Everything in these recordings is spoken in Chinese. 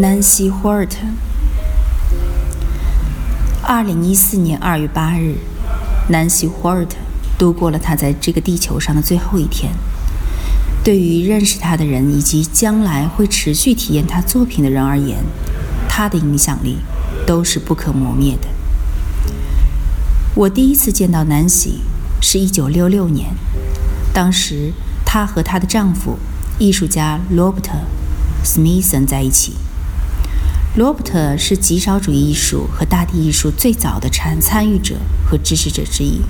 Nancy Hort 二零一四年二月八日，Nancy Horton 度过了她在这个地球上的最后一天。对于认识她的人以及将来会持续体验她作品的人而言，她的影响力都是不可磨灭的。我第一次见到南希是一九六六年，当时她和她的丈夫艺术家罗伯特·史密森在一起。罗伯特是极少主义艺术和大地艺术最早的参参与者和支持者之一。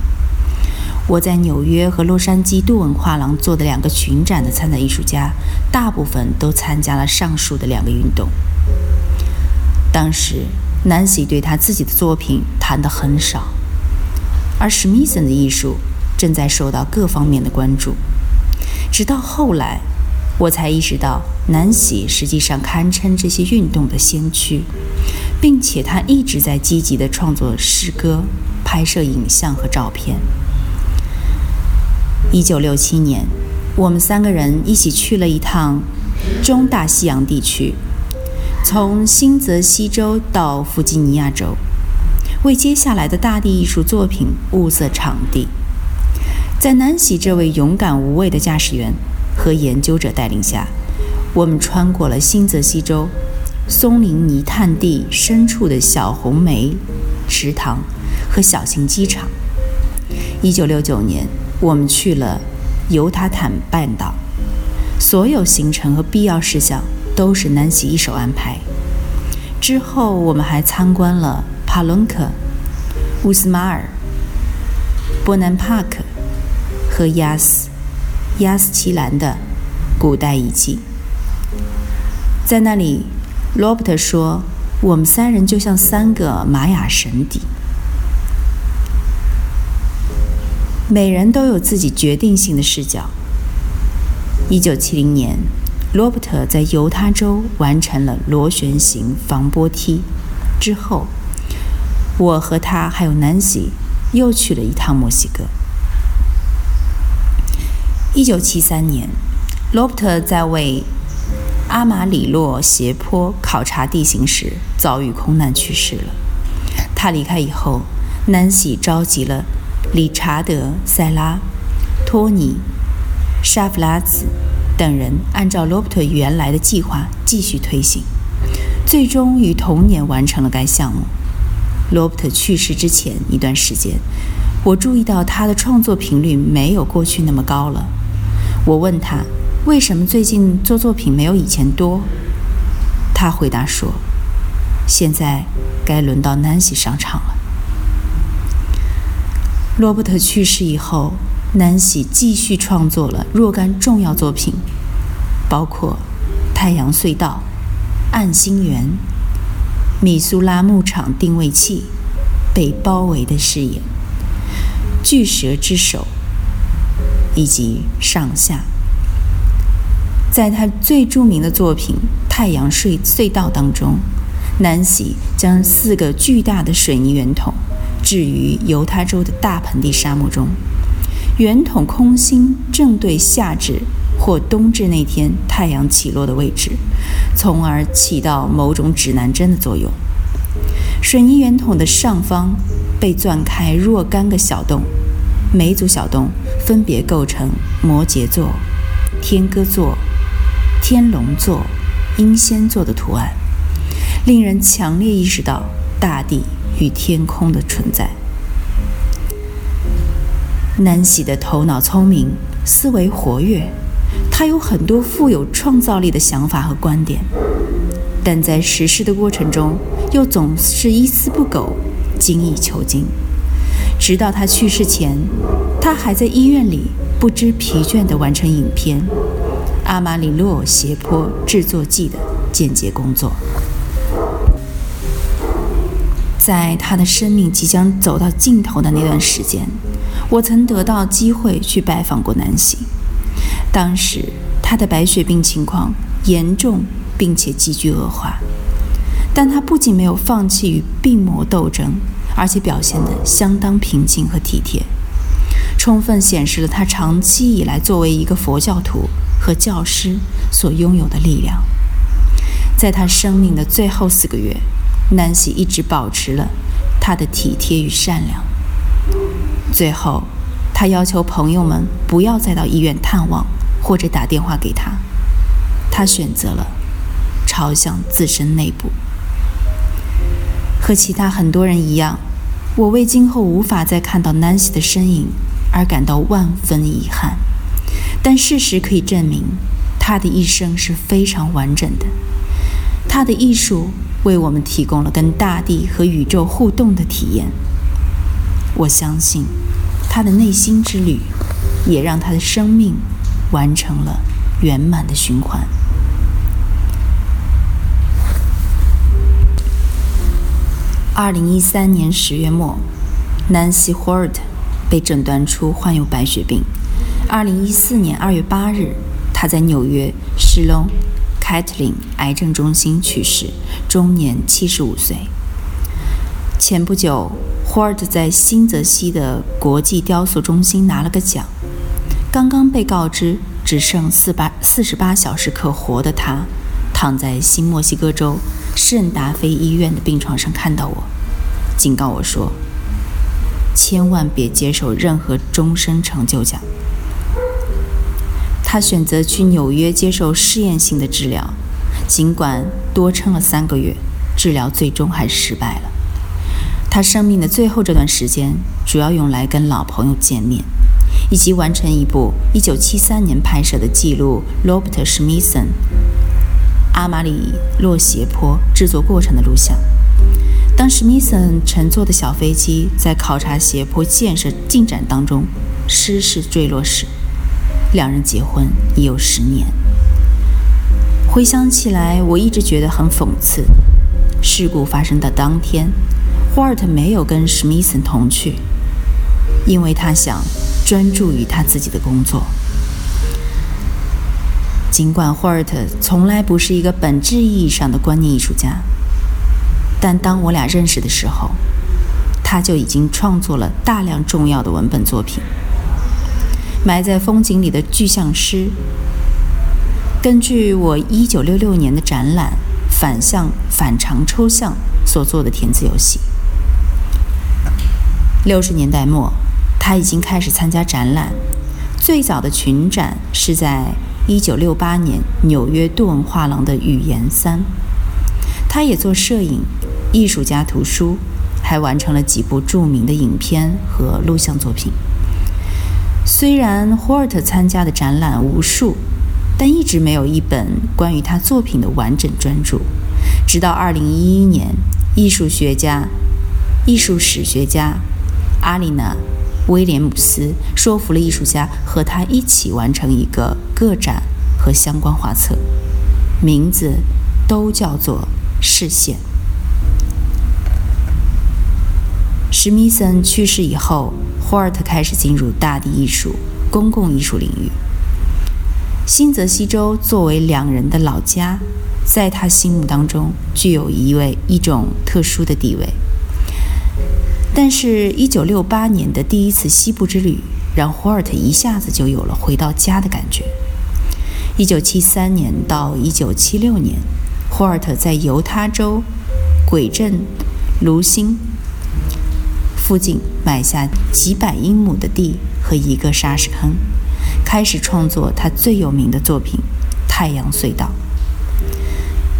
我在纽约和洛杉矶杜文画廊做的两个群展的参展艺术家，大部分都参加了上述的两个运动。当时，Nancy 对他自己的作品谈得很少，而史密森的艺术正在受到各方面的关注。直到后来。我才意识到，南希实际上堪称这些运动的先驱，并且他一直在积极地创作诗歌、拍摄影像和照片。一九六七年，我们三个人一起去了一趟中大西洋地区，从新泽西州到弗吉尼亚州，为接下来的大地艺术作品物色场地。在南希这位勇敢无畏的驾驶员。和研究者带领下，我们穿过了新泽西州松林泥炭地深处的小红梅池塘和小型机场。一九六九年，我们去了犹他坦半岛，所有行程和必要事项都是南希一手安排。之后，我们还参观了帕伦克、乌斯马尔、波南帕克和亚斯。亚斯奇兰的古代遗迹，在那里，罗伯特说：“我们三人就像三个玛雅神邸，每人都有自己决定性的视角。”一九七零年，罗伯特在犹他州完成了螺旋形防波梯之后，我和他还有南希又去了一趟墨西哥。一九七三年，罗伯特在为阿马里洛斜坡考察地形时遭遇空难去世了。他离开以后，南希召集了理查德·塞拉、托尼·沙弗拉兹等人，按照罗伯特原来的计划继续推行，最终于同年完成了该项目。罗伯特去世之前一段时间，我注意到他的创作频率没有过去那么高了。我问他为什么最近做作品没有以前多，他回答说：“现在该轮到南希上场了。”罗伯特去世以后，南希继续创作了若干重要作品，包括《太阳隧道》《暗星园》《米苏拉牧场定位器》《被包围的誓言》《巨蛇之手》。以及上下，在他最著名的作品《太阳隧隧道》当中，南希将四个巨大的水泥圆筒置于犹他州的大盆地沙漠中，圆筒空心正对夏至或冬至那天太阳起落的位置，从而起到某种指南针的作用。水泥圆筒的上方被钻开若干个小洞。每组小洞分别构成摩羯座、天鸽座、天龙座、英仙座的图案，令人强烈意识到大地与天空的存在。南希的头脑聪明，思维活跃，他有很多富有创造力的想法和观点，但在实施的过程中又总是一丝不苟，精益求精。直到他去世前，他还在医院里不知疲倦地完成影片，阿马里洛斜坡制作记的间接工作。在他的生命即将走到尽头的那段时间，我曾得到机会去拜访过南希。当时他的白血病情况严重，并且急剧恶化，但他不仅没有放弃与病魔斗争，而且表现得相当平静和体贴，充分显示了他长期以来作为一个佛教徒和教师所拥有的力量。在他生命的最后四个月。南希一直保持了他的体贴与善良。最后，他要求朋友们不要再到医院探望或者打电话给他。他选择了朝向自身内部。和其他很多人一样，我为今后无法再看到南希的身影而感到万分遗憾。但事实可以证明，他的一生是非常完整的。他的艺术。为我们提供了跟大地和宇宙互动的体验。我相信，他的内心之旅，也让他的生命完成了圆满的循环。二零一三年十月末，Nancy Holt 被诊断出患有白血病。二零一四年二月八日，他在纽约施隆。凯特琳癌症中心去世，终年七十五岁。前不久，霍尔特在新泽西的国际雕塑中心拿了个奖。刚刚被告知只剩四八四十八小时可活的他，躺在新墨西哥州圣达菲医院的病床上，看到我，警告我说：“千万别接受任何终身成就奖。”他选择去纽约接受试验性的治疗，尽管多撑了三个月，治疗最终还是失败了。他生命的最后这段时间，主要用来跟老朋友见面，以及完成一部1973年拍摄的记录罗伯特·史密森阿马里洛斜坡制作过程的录像。当史密森乘坐的小飞机在考察斜坡建设进展当中失事坠落时。两人结婚已有十年。回想起来，我一直觉得很讽刺。事故发生的当天，霍尔特没有跟史密森同去，因为他想专注于他自己的工作。尽管霍尔特从来不是一个本质意义上的观念艺术家，但当我俩认识的时候，他就已经创作了大量重要的文本作品。埋在风景里的具象师，根据我一九六六年的展览《反向反常抽象》所做的填字游戏。六十年代末，他已经开始参加展览，最早的群展是在一九六八年纽约杜文画廊的语言三。他也做摄影、艺术家图书，还完成了几部著名的影片和录像作品。虽然霍尔特参加的展览无数，但一直没有一本关于他作品的完整专著。直到2011年，艺术学家、艺术史学家阿丽娜·威廉姆斯说服了艺术家和他一起完成一个个展和相关画册，名字都叫做《视线》。史密森去世以后。霍尔特开始进入大地艺术、公共艺术领域。新泽西州作为两人的老家，在他心目当中具有一位一种特殊的地位。但是，1968年的第一次西部之旅让霍尔特一下子就有了回到家的感觉。1973年到1976年，霍尔特在犹他州鬼镇卢辛。附近买下几百英亩的地和一个沙石坑，开始创作他最有名的作品《太阳隧道》。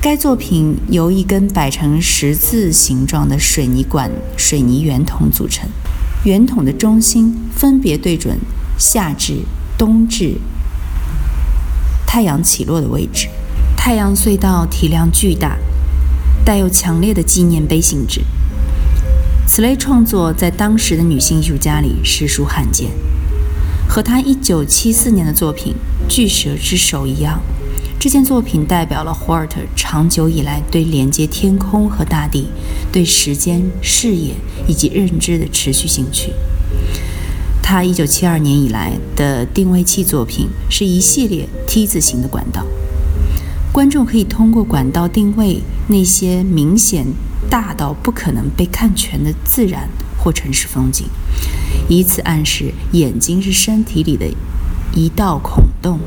该作品由一根摆成十字形状的水泥管水泥圆筒组成，圆筒的中心分别对准夏至、冬至、太阳起落的位置。太阳隧道体量巨大，带有强烈的纪念碑性质。此类创作在当时的女性艺术家里实属罕见。和她1974年的作品巨蛇之手一样，这件作品代表了霍尔特长久以来对连接天空和大地、对时间、视野以及认知的持续兴趣。他1972年以来的定位器作品是一系列 T 字形的管道，观众可以通过管道定位那些明显大到不可能被看全的自然或城市风景，以此暗示眼睛是身体里的。一道孔洞，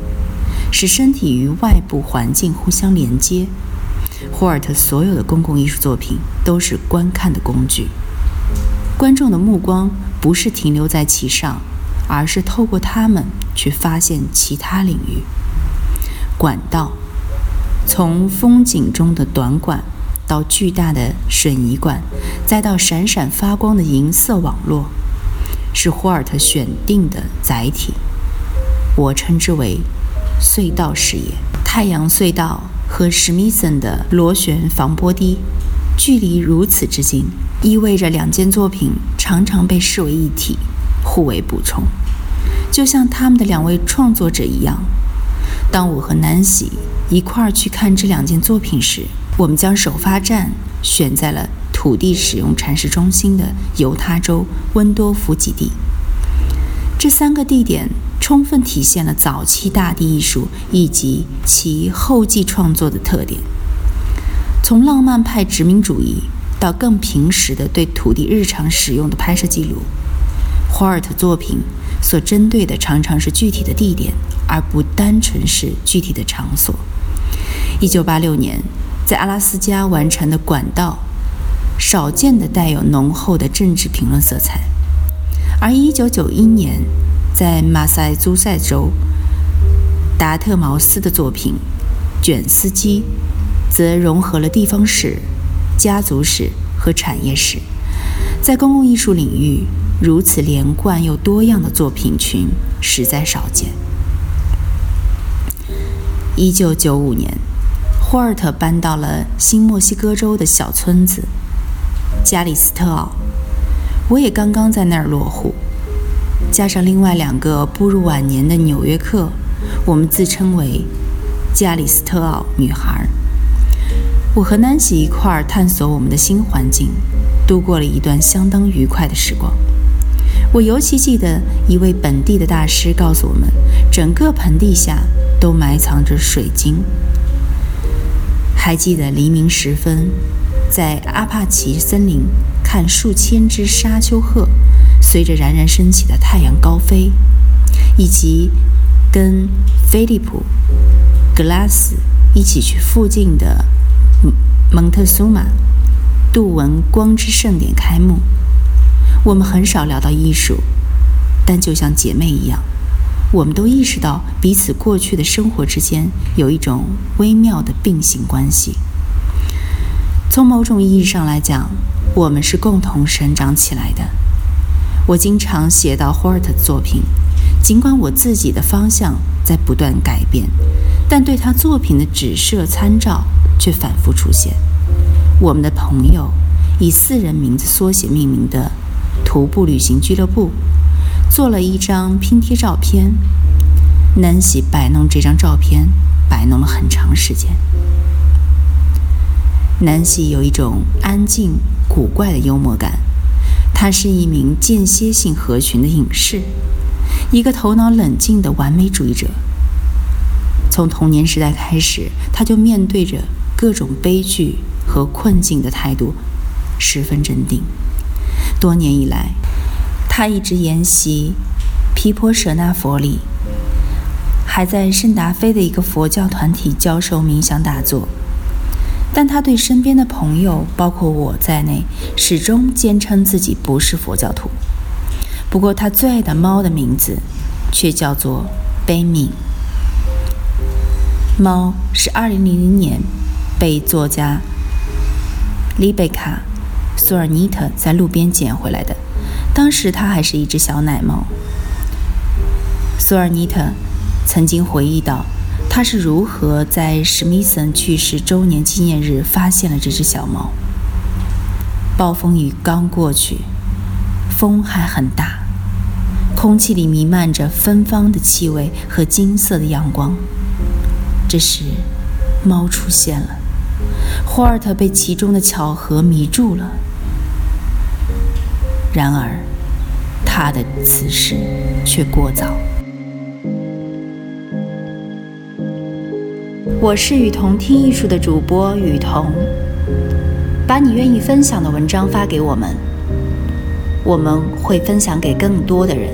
使身体与外部环境互相连接。霍尔特所有的公共艺术作品都是观看的工具，观众的目光不是停留在其上，而是透过它们去发现其他领域。管道，从风景中的短管，到巨大的水泥管，再到闪闪发光的银色网络，是霍尔特选定的载体。我称之为隧道视野。太阳隧道和史密森的螺旋防波堤距离如此之近，意味着两件作品常常被视为一体，互为补充，就像他们的两位创作者一样。当我和南希一块儿去看这两件作品时，我们将首发站选在了土地使用阐释中心的犹他州温多福基地。这三个地点。充分体现了早期大地艺术以及其后继创作的特点。从浪漫派殖民主义到更平实的对土地日常使用的拍摄记录，霍尔特作品所针对的常常是具体的地点，而不单纯是具体的场所。1986年，在阿拉斯加完成的《管道》，少见的带有浓厚的政治评论色彩，而1991年。在马赛诸塞州达特茅斯的作品《卷丝机》，则融合了地方史、家族史和产业史。在公共艺术领域，如此连贯又多样的作品群实在少见。一九九五年，霍尔特搬到了新墨西哥州的小村子加里斯特奥，我也刚刚在那儿落户。加上另外两个步入晚年的纽约客，我们自称为加里斯特奥女孩。我和南希一块儿探索我们的新环境，度过了一段相当愉快的时光。我尤其记得一位本地的大师告诉我们，整个盆地下都埋藏着水晶。还记得黎明时分，在阿帕奇森林看数千只沙丘鹤。随着冉冉升起的太阳高飞，以及跟菲利普·格拉斯一起去附近的蒙特苏马杜文光之盛典开幕，我们很少聊到艺术，但就像姐妹一样，我们都意识到彼此过去的生活之间有一种微妙的并行关系。从某种意义上来讲，我们是共同生长起来的。我经常写到霍尔特的作品，尽管我自己的方向在不断改变，但对他作品的指涉参照却反复出现。我们的朋友以四人名字缩写命名的徒步旅行俱乐部做了一张拼贴照片。南希摆弄这张照片，摆弄了很长时间。南希有一种安静古怪的幽默感。他是一名间歇性合群的影视，一个头脑冷静的完美主义者。从童年时代开始，他就面对着各种悲剧和困境的态度十分镇定。多年以来，他一直研习毗婆舍那佛理，还在圣达菲的一个佛教团体教授冥想打坐。但他对身边的朋友，包括我在内，始终坚称自己不是佛教徒。不过，他最爱的猫的名字却叫做贝米。猫是2000年被作家丽贝卡·索尔尼特在路边捡回来的，当时它还是一只小奶猫。苏尔尼特曾经回忆到。他是如何在史密森去世周年纪念日发现了这只小猫？暴风雨刚过去，风还很大，空气里弥漫着芬芳的气味和金色的阳光。这时，猫出现了，霍尔特被其中的巧合迷住了。然而，他的此时却过早。我是雨桐听艺术的主播雨桐，把你愿意分享的文章发给我们，我们会分享给更多的人。